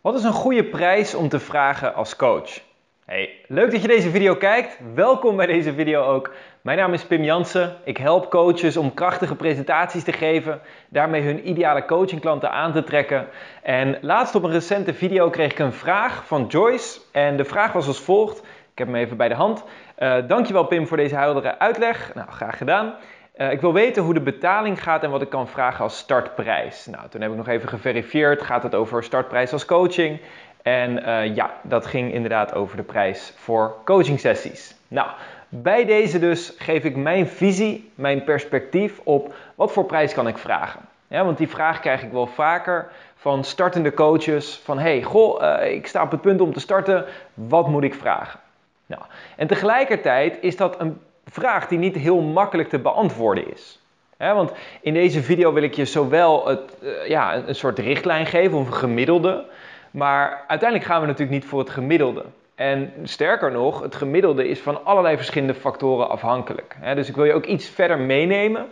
Wat is een goede prijs om te vragen als coach? Hey, leuk dat je deze video kijkt. Welkom bij deze video ook. Mijn naam is Pim Jansen. Ik help coaches om krachtige presentaties te geven, daarmee hun ideale coachingklanten aan te trekken. En laatst op een recente video kreeg ik een vraag van Joyce. En de vraag was als volgt. Ik heb hem even bij de hand. Uh, dankjewel Pim voor deze heldere uitleg. Nou, graag gedaan. Uh, ik wil weten hoe de betaling gaat en wat ik kan vragen als startprijs. Nou, toen heb ik nog even geverifieerd. Gaat het over startprijs als coaching? En uh, ja, dat ging inderdaad over de prijs voor coaching sessies. Nou, bij deze dus geef ik mijn visie, mijn perspectief op wat voor prijs kan ik vragen. Ja, want die vraag krijg ik wel vaker van startende coaches: van hey, goh, uh, ik sta op het punt om te starten, wat moet ik vragen? Nou, en tegelijkertijd is dat een vraag die niet heel makkelijk te beantwoorden is. want in deze video wil ik je zowel het, uh, ja, een soort richtlijn geven of een gemiddelde. Maar uiteindelijk gaan we natuurlijk niet voor het gemiddelde. En sterker nog, het gemiddelde is van allerlei verschillende factoren afhankelijk. dus ik wil je ook iets verder meenemen.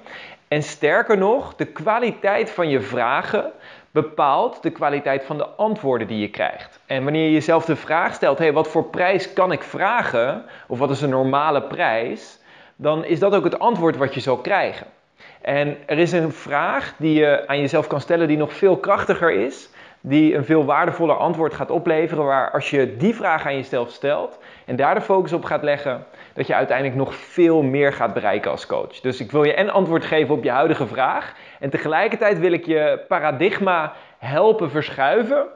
En sterker nog, de kwaliteit van je vragen bepaalt de kwaliteit van de antwoorden die je krijgt. En wanneer je jezelf de vraag stelt: hey, wat voor prijs kan ik vragen? Of wat is een normale prijs? dan is dat ook het antwoord wat je zal krijgen. En er is een vraag die je aan jezelf kan stellen die nog veel krachtiger is, die een veel waardevoller antwoord gaat opleveren, waar als je die vraag aan jezelf stelt en daar de focus op gaat leggen, dat je uiteindelijk nog veel meer gaat bereiken als coach. Dus ik wil je een antwoord geven op je huidige vraag en tegelijkertijd wil ik je paradigma helpen verschuiven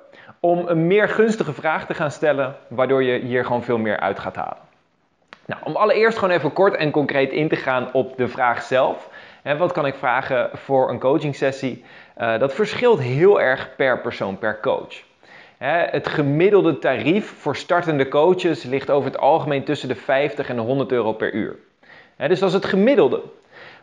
om een meer gunstige vraag te gaan stellen, waardoor je hier gewoon veel meer uit gaat halen. Nou, om allereerst gewoon even kort en concreet in te gaan op de vraag zelf. Wat kan ik vragen voor een coaching sessie? Uh, dat verschilt heel erg per persoon, per coach. Hè, het gemiddelde tarief voor startende coaches ligt over het algemeen tussen de 50 en de 100 euro per uur. Hè, dus dat is het gemiddelde.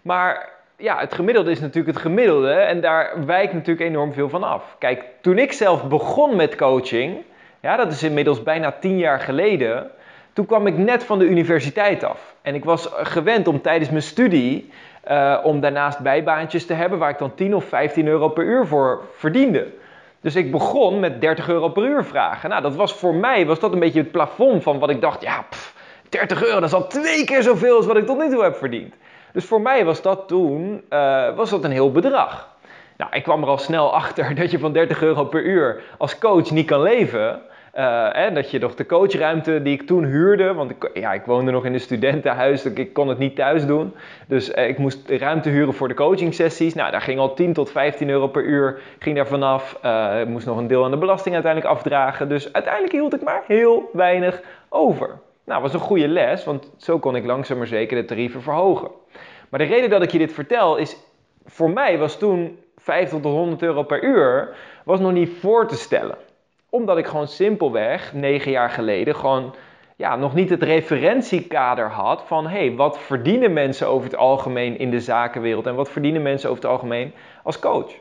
Maar ja, het gemiddelde is natuurlijk het gemiddelde en daar wijkt natuurlijk enorm veel van af. Kijk, toen ik zelf begon met coaching, ja, dat is inmiddels bijna 10 jaar geleden, toen kwam ik net van de universiteit af. En ik was gewend om tijdens mijn studie, uh, om daarnaast bijbaantjes te hebben waar ik dan 10 of 15 euro per uur voor verdiende. Dus ik begon met 30 euro per uur vragen. Nou, dat was voor mij was dat een beetje het plafond van wat ik dacht, ja, pff, 30 euro, dat is al twee keer zoveel als wat ik tot nu toe heb verdiend. Dus voor mij was dat toen uh, was dat een heel bedrag. Nou, ik kwam er al snel achter dat je van 30 euro per uur als coach niet kan leven. En dat je nog de coachruimte die ik toen huurde, want ik, ja, ik woonde nog in een studentenhuis, ik kon het niet thuis doen. Dus uh, ik moest ruimte huren voor de coaching sessies. Nou, daar ging al 10 tot 15 euro per uur, ging daar vanaf. Uh, ik moest nog een deel aan de belasting uiteindelijk afdragen. Dus uiteindelijk hield ik maar heel weinig over. Nou, was een goede les, want zo kon ik langzaam maar zeker de tarieven verhogen. Maar de reden dat ik je dit vertel is, voor mij was toen 50 tot 100 euro per uur, was nog niet voor te stellen omdat ik gewoon simpelweg negen jaar geleden gewoon ja, nog niet het referentiekader had van hey, wat verdienen mensen over het algemeen in de zakenwereld en wat verdienen mensen over het algemeen als coach.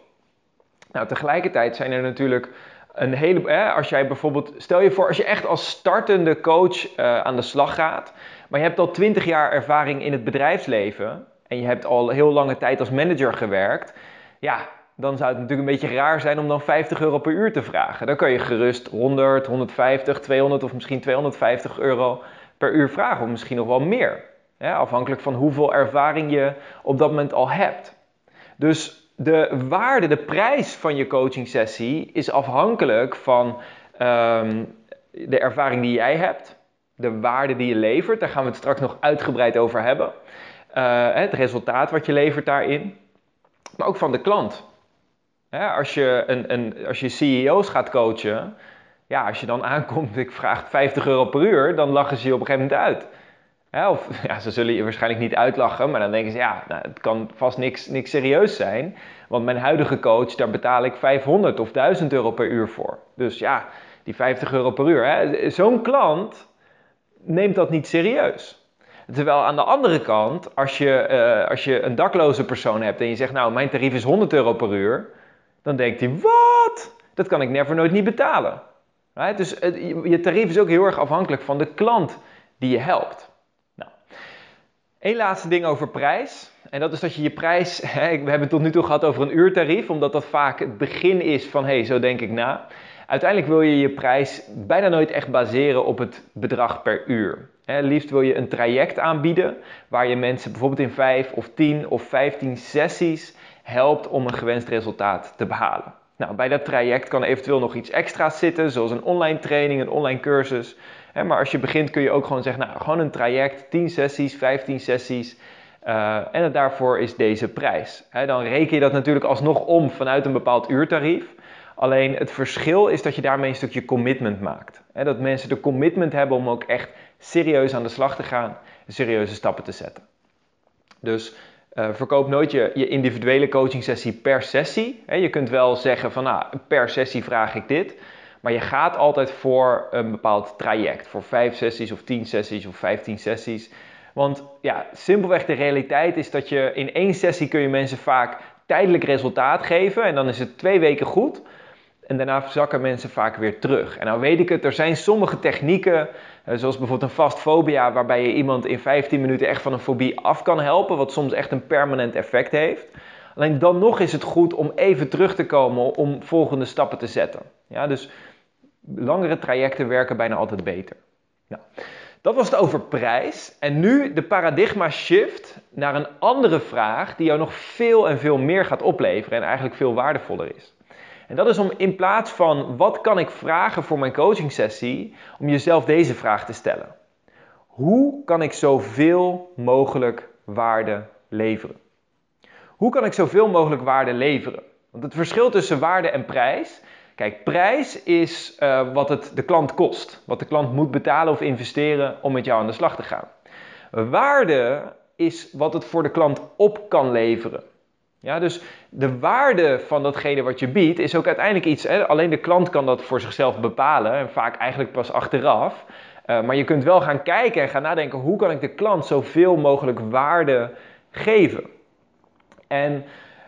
Nou, tegelijkertijd zijn er natuurlijk een hele. Hè, als jij bijvoorbeeld, stel je voor, als je echt als startende coach uh, aan de slag gaat, maar je hebt al 20 jaar ervaring in het bedrijfsleven en je hebt al heel lange tijd als manager gewerkt, ja, dan zou het natuurlijk een beetje raar zijn om dan 50 euro per uur te vragen. Dan kan je gerust 100, 150, 200 of misschien 250 euro per uur vragen, of misschien nog wel meer. Afhankelijk van hoeveel ervaring je op dat moment al hebt. Dus de waarde, de prijs van je coaching sessie is afhankelijk van um, de ervaring die jij hebt, de waarde die je levert, daar gaan we het straks nog uitgebreid over hebben. Uh, het resultaat wat je levert daarin, maar ook van de klant als, je een, een, als je CEO's gaat coachen, ja, als je dan aankomt, ik vraag 50 euro per uur, dan lachen ze je op een gegeven moment uit. of ja, ze zullen je waarschijnlijk niet uitlachen, maar dan denken ze, ja, nou, het kan vast niks, niks serieus zijn. Want mijn huidige coach, daar betaal ik 500 of 1000 euro per uur voor. Dus ja, die 50 euro per uur. Zo'n klant neemt dat niet serieus. Terwijl aan de andere kant, als je, uh, als je een dakloze persoon hebt en je zegt, nou, mijn tarief is 100 euro per uur dan denkt hij, wat? Dat kan ik never nooit niet betalen. Right? Dus je tarief is ook heel erg afhankelijk van de klant die je helpt. Nou, Eén laatste ding over prijs. En dat is dat je je prijs, hè, we hebben het tot nu toe gehad over een uurtarief, omdat dat vaak het begin is van, hé, hey, zo denk ik na. Uiteindelijk wil je je prijs bijna nooit echt baseren op het bedrag per uur. Liefst wil je een traject aanbieden waar je mensen bijvoorbeeld in 5 of 10 of 15 sessies helpt om een gewenst resultaat te behalen. Nou, bij dat traject kan eventueel nog iets extra's zitten, zoals een online training, een online cursus. maar als je begint kun je ook gewoon zeggen, nou, gewoon een traject, 10 sessies, 15 sessies. Uh, en daarvoor is deze prijs. dan reken je dat natuurlijk alsnog om vanuit een bepaald uurtarief. Alleen het verschil is dat je daarmee een stukje commitment maakt. dat mensen de commitment hebben om ook echt serieus aan de slag te gaan serieuze stappen te zetten. Dus uh, verkoop nooit je, individuele coaching sessie per sessie. je kunt wel zeggen van nou, per sessie vraag ik dit. Maar je gaat altijd voor een bepaald traject. Voor vijf sessies of tien sessies of vijftien sessies. Want ja, simpelweg de realiteit is dat je in één sessie kun je mensen vaak tijdelijk resultaat geven. En dan is het twee weken goed. En daarna zakken mensen vaak weer terug. En nou weet ik het, er zijn sommige technieken, eh, zoals bijvoorbeeld een vastfobia, waarbij je iemand in 15 minuten echt van een fobie af kan helpen, wat soms echt een permanent effect heeft. Alleen dan nog is het goed om even terug te komen om volgende stappen te zetten. Ja, dus langere trajecten werken bijna altijd beter. Ja. Dat was het over prijs. En nu de paradigma shift naar een andere vraag die jou nog veel en veel meer gaat opleveren en eigenlijk veel waardevoller is. En dat is om in plaats van wat kan ik vragen voor mijn coaching sessie, om jezelf deze vraag te stellen. Hoe kan ik zoveel mogelijk waarde leveren? Hoe kan ik zoveel mogelijk waarde leveren? Want het verschil tussen waarde en prijs. Kijk, prijs is uh, wat het de klant kost. Wat de klant moet betalen of investeren om met jou aan de slag te gaan. Waarde is wat het voor de klant op kan leveren. Ja, dus de waarde van datgene wat je biedt is ook uiteindelijk iets. Hè, alleen de klant kan dat voor zichzelf bepalen en vaak eigenlijk pas achteraf. Uh, maar je kunt wel gaan kijken en gaan nadenken: hoe kan ik de klant zoveel mogelijk waarde geven? En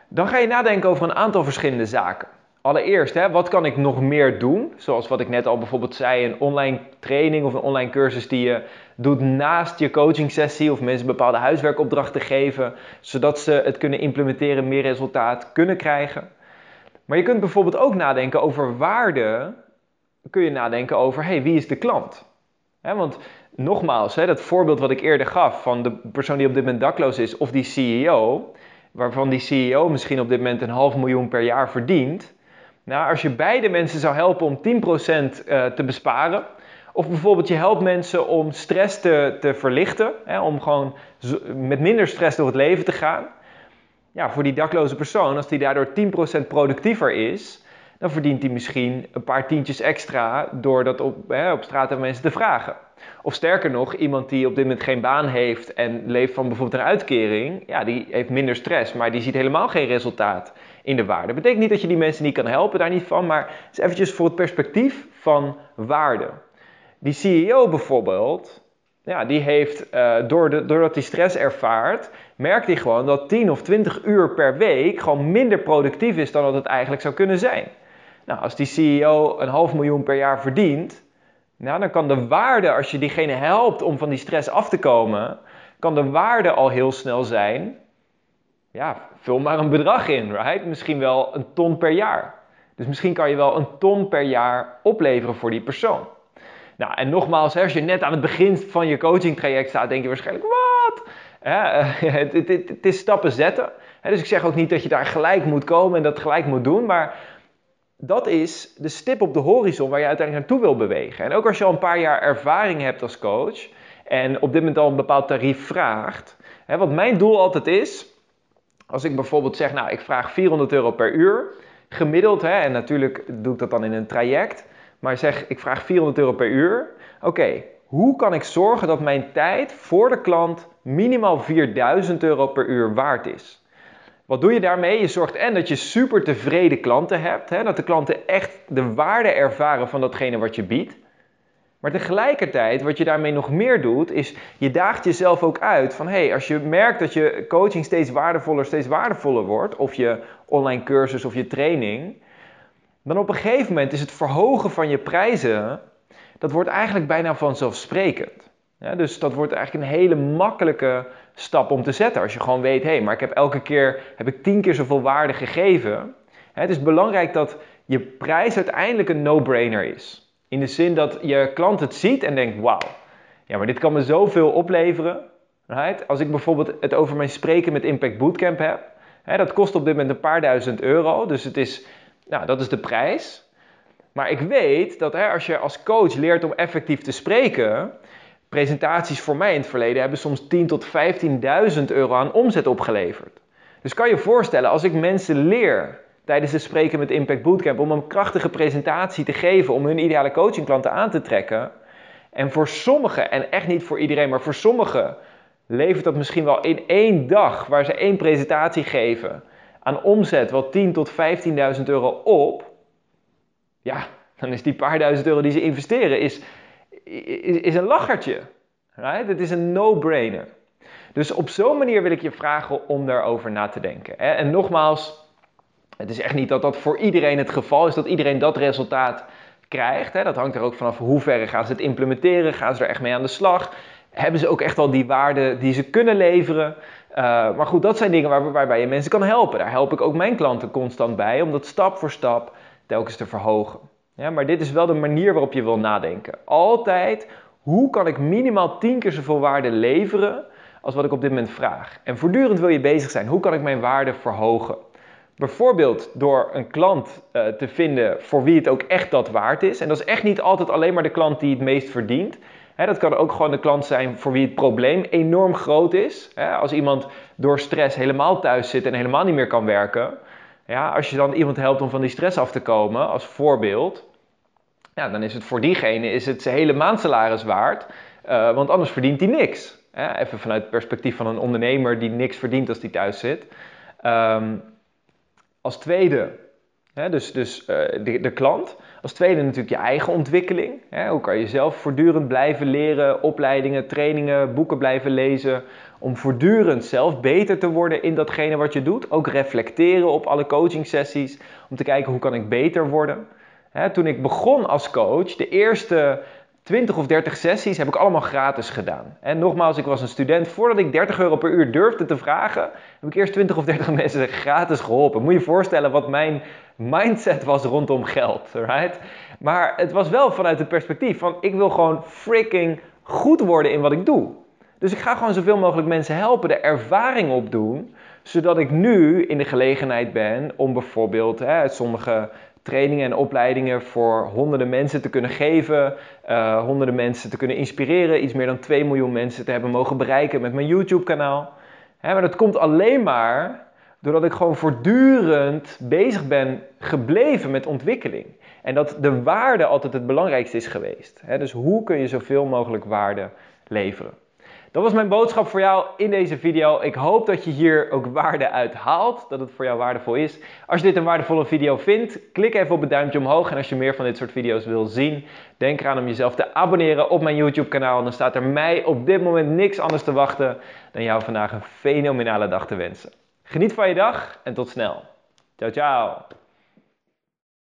dan ga je nadenken over een aantal verschillende zaken. Allereerst, hè, wat kan ik nog meer doen? Zoals wat ik net al bijvoorbeeld zei, een online training of een online cursus die je doet naast je coaching sessie of mensen bepaalde huiswerkopdrachten geven, zodat ze het kunnen implementeren, meer resultaat kunnen krijgen. Maar je kunt bijvoorbeeld ook nadenken over waarde. Kun je nadenken over, wie is de klant? want nogmaals, hè, dat voorbeeld wat ik eerder gaf van de persoon die op dit moment dakloos is of die CEO, waarvan die CEO misschien op dit moment een half miljoen per jaar verdient nou, als je beide mensen zou helpen om 10% uh, eh, te besparen, of bijvoorbeeld je helpt mensen om stress te, te verlichten, hè, om gewoon met minder stress door het leven te gaan. Ja, voor die dakloze persoon, als die daardoor 10% productiever is, dan verdient hij misschien een paar tientjes extra door dat op, hè, op straat aan mensen te vragen. Of sterker nog, iemand die op dit moment geen baan heeft en leeft van bijvoorbeeld een uitkering, ja, die heeft minder stress, maar die ziet helemaal geen resultaat in de waarde. Dat betekent niet dat je die mensen niet kan helpen, daar niet van, maar het is eventjes voor het perspectief van waarde. Die CEO bijvoorbeeld, ja, die heeft, uh, doordat hij stress ervaart, merkt hij gewoon dat 10 of 20 uur per week gewoon minder productief is dan dat het eigenlijk zou kunnen zijn. Nou, als die CEO een half miljoen per jaar verdient, nou, dan kan de waarde, als je diegene helpt om van die stress af te komen, kan de waarde al heel snel zijn. Ja, vul maar een bedrag in, right? Misschien wel een ton per jaar. Dus misschien kan je wel een ton per jaar opleveren voor die persoon. Nou, en nogmaals, als je net aan het begin van je coaching traject staat, denk je waarschijnlijk, wat? het, het, het, is stappen zetten. dus ik zeg ook niet dat je daar gelijk moet komen en dat gelijk moet doen, maar dat is de stip op de horizon waar je uiteindelijk naartoe wil bewegen. En ook als je al een paar jaar ervaring hebt als coach en op dit moment al een bepaald tarief vraagt. Hè, wat mijn doel altijd is, als ik bijvoorbeeld zeg, nou ik vraag 400 euro per uur, gemiddeld, hè, en natuurlijk doe ik dat dan in een traject, maar zeg ik vraag 400 euro per uur. Oké, hoe kan ik zorgen dat mijn tijd voor de klant minimaal 4000 euro per uur waard is? Wat doe je daarmee? Je zorgt en dat je super tevreden klanten hebt, hè, dat de klanten echt de waarde ervaren van datgene wat je biedt. Maar tegelijkertijd, wat je daarmee nog meer doet, is je daagt jezelf ook uit van hey, als je merkt dat je coaching steeds waardevoller, steeds waardevoller wordt, of je online cursus of je training, dan op een gegeven moment is het verhogen van je prijzen, dat wordt eigenlijk bijna vanzelfsprekend. Dus dat wordt eigenlijk een hele makkelijke stap om te zetten. Als je gewoon weet, hé, hey, maar ik heb elke keer heb ik tien keer zoveel waarde gegeven. Het is belangrijk dat je prijs uiteindelijk een no-brainer is. In de zin dat je klant het ziet en denkt: wauw, ja, maar dit kan me zoveel opleveren. Right? Als ik bijvoorbeeld het over mijn spreken met Impact Bootcamp heb, hè, dat kost op dit moment een paar duizend euro. Dus het is, nou, dat is de prijs. Maar ik weet dat hè, als je als coach leert om effectief te spreken, presentaties voor mij in het verleden hebben soms 10 tot 15.000 euro aan omzet opgeleverd. Dus kan je voorstellen, als ik mensen leer tijdens het spreken met Impact Bootcamp om een krachtige presentatie te geven om hun ideale coachingklanten aan te trekken. En voor sommigen, en echt niet voor iedereen, maar voor sommigen levert dat misschien wel in één dag, waar ze één presentatie geven, aan omzet wel 10 tot 15.000 euro op. Ja, dan is die paar duizend euro die ze investeren, is, is, is een lachertje. Right? Het is een no-brainer. Dus op zo'n manier wil ik je vragen om daarover na te denken. En nogmaals, het is echt niet dat dat voor iedereen het geval is, dat iedereen dat resultaat krijgt. Dat hangt er ook vanaf hoe ver gaan ze het implementeren, gaan ze er echt mee aan de slag. Hebben ze ook echt al die waarden die ze kunnen leveren? Uh, maar goed, dat zijn dingen waar, waarbij je mensen kan helpen. Daar help ik ook mijn klanten constant bij om dat stap voor stap telkens te verhogen. Ja, maar dit is wel de manier waarop je wil nadenken. Altijd, hoe kan ik minimaal 10 keer zoveel waarde leveren als wat ik op dit moment vraag? En voortdurend wil je bezig zijn. Hoe kan ik mijn waarde verhogen? Bijvoorbeeld door een klant uh, te vinden voor wie het ook echt dat waard is. En dat is echt niet altijd alleen maar de klant die het meest verdient. Dat kan ook gewoon de klant zijn voor wie het probleem enorm groot is. Als iemand door stress helemaal thuis zit en helemaal niet meer kan werken. Ja, als je dan iemand helpt om van die stress af te komen, als voorbeeld, ja, dan is het voor diegene is het zijn hele maandsalaris waard, uh, want anders verdient hij niks. Even vanuit het perspectief van een ondernemer die niks verdient als hij thuis zit. Um, als tweede, hè, dus, dus uh, de, de, klant. Als tweede natuurlijk je eigen ontwikkeling. Hè? Hoe kan je zelf voortdurend blijven leren, opleidingen, trainingen, boeken blijven lezen. Om voortdurend zelf beter te worden in datgene wat je doet. Ook reflecteren op alle coaching sessies. Om te kijken hoe kan ik beter worden toen ik begon als coach, de eerste 20 of 30 sessies heb ik allemaal gratis gedaan. En nogmaals, ik was een student. Voordat ik 30 euro per uur durfde te vragen, heb ik eerst 20 of 30 mensen gratis geholpen. Moet je je voorstellen wat mijn mindset was rondom geld. Right? Maar het was wel vanuit het perspectief van ik wil gewoon freaking goed worden in wat ik doe. Dus ik ga gewoon zoveel mogelijk mensen helpen, de ervaring opdoen, zodat ik nu in de gelegenheid ben om bijvoorbeeld hè, sommige trainingen en opleidingen voor honderden mensen te kunnen geven, uh, honderden mensen te kunnen inspireren, iets meer dan 2 miljoen mensen te hebben mogen bereiken met mijn YouTube-kanaal. Maar dat komt alleen maar doordat ik gewoon voortdurend bezig ben gebleven met ontwikkeling. En dat de waarde altijd het belangrijkste is geweest. Dus hoe kun je zoveel mogelijk waarde leveren? Dat was mijn boodschap voor jou in deze video. Ik hoop dat je hier ook waarde uit haalt, dat het voor jou waardevol is. Als je dit een waardevolle video vindt, klik even op het duimpje omhoog. En als je meer van dit soort video's wil zien, denk eraan om jezelf te abonneren op mijn YouTube kanaal. Dan staat er mij op dit moment niks anders te wachten dan jou vandaag een fenomenale dag te wensen. Geniet van je dag en tot snel. Ciao, ciao.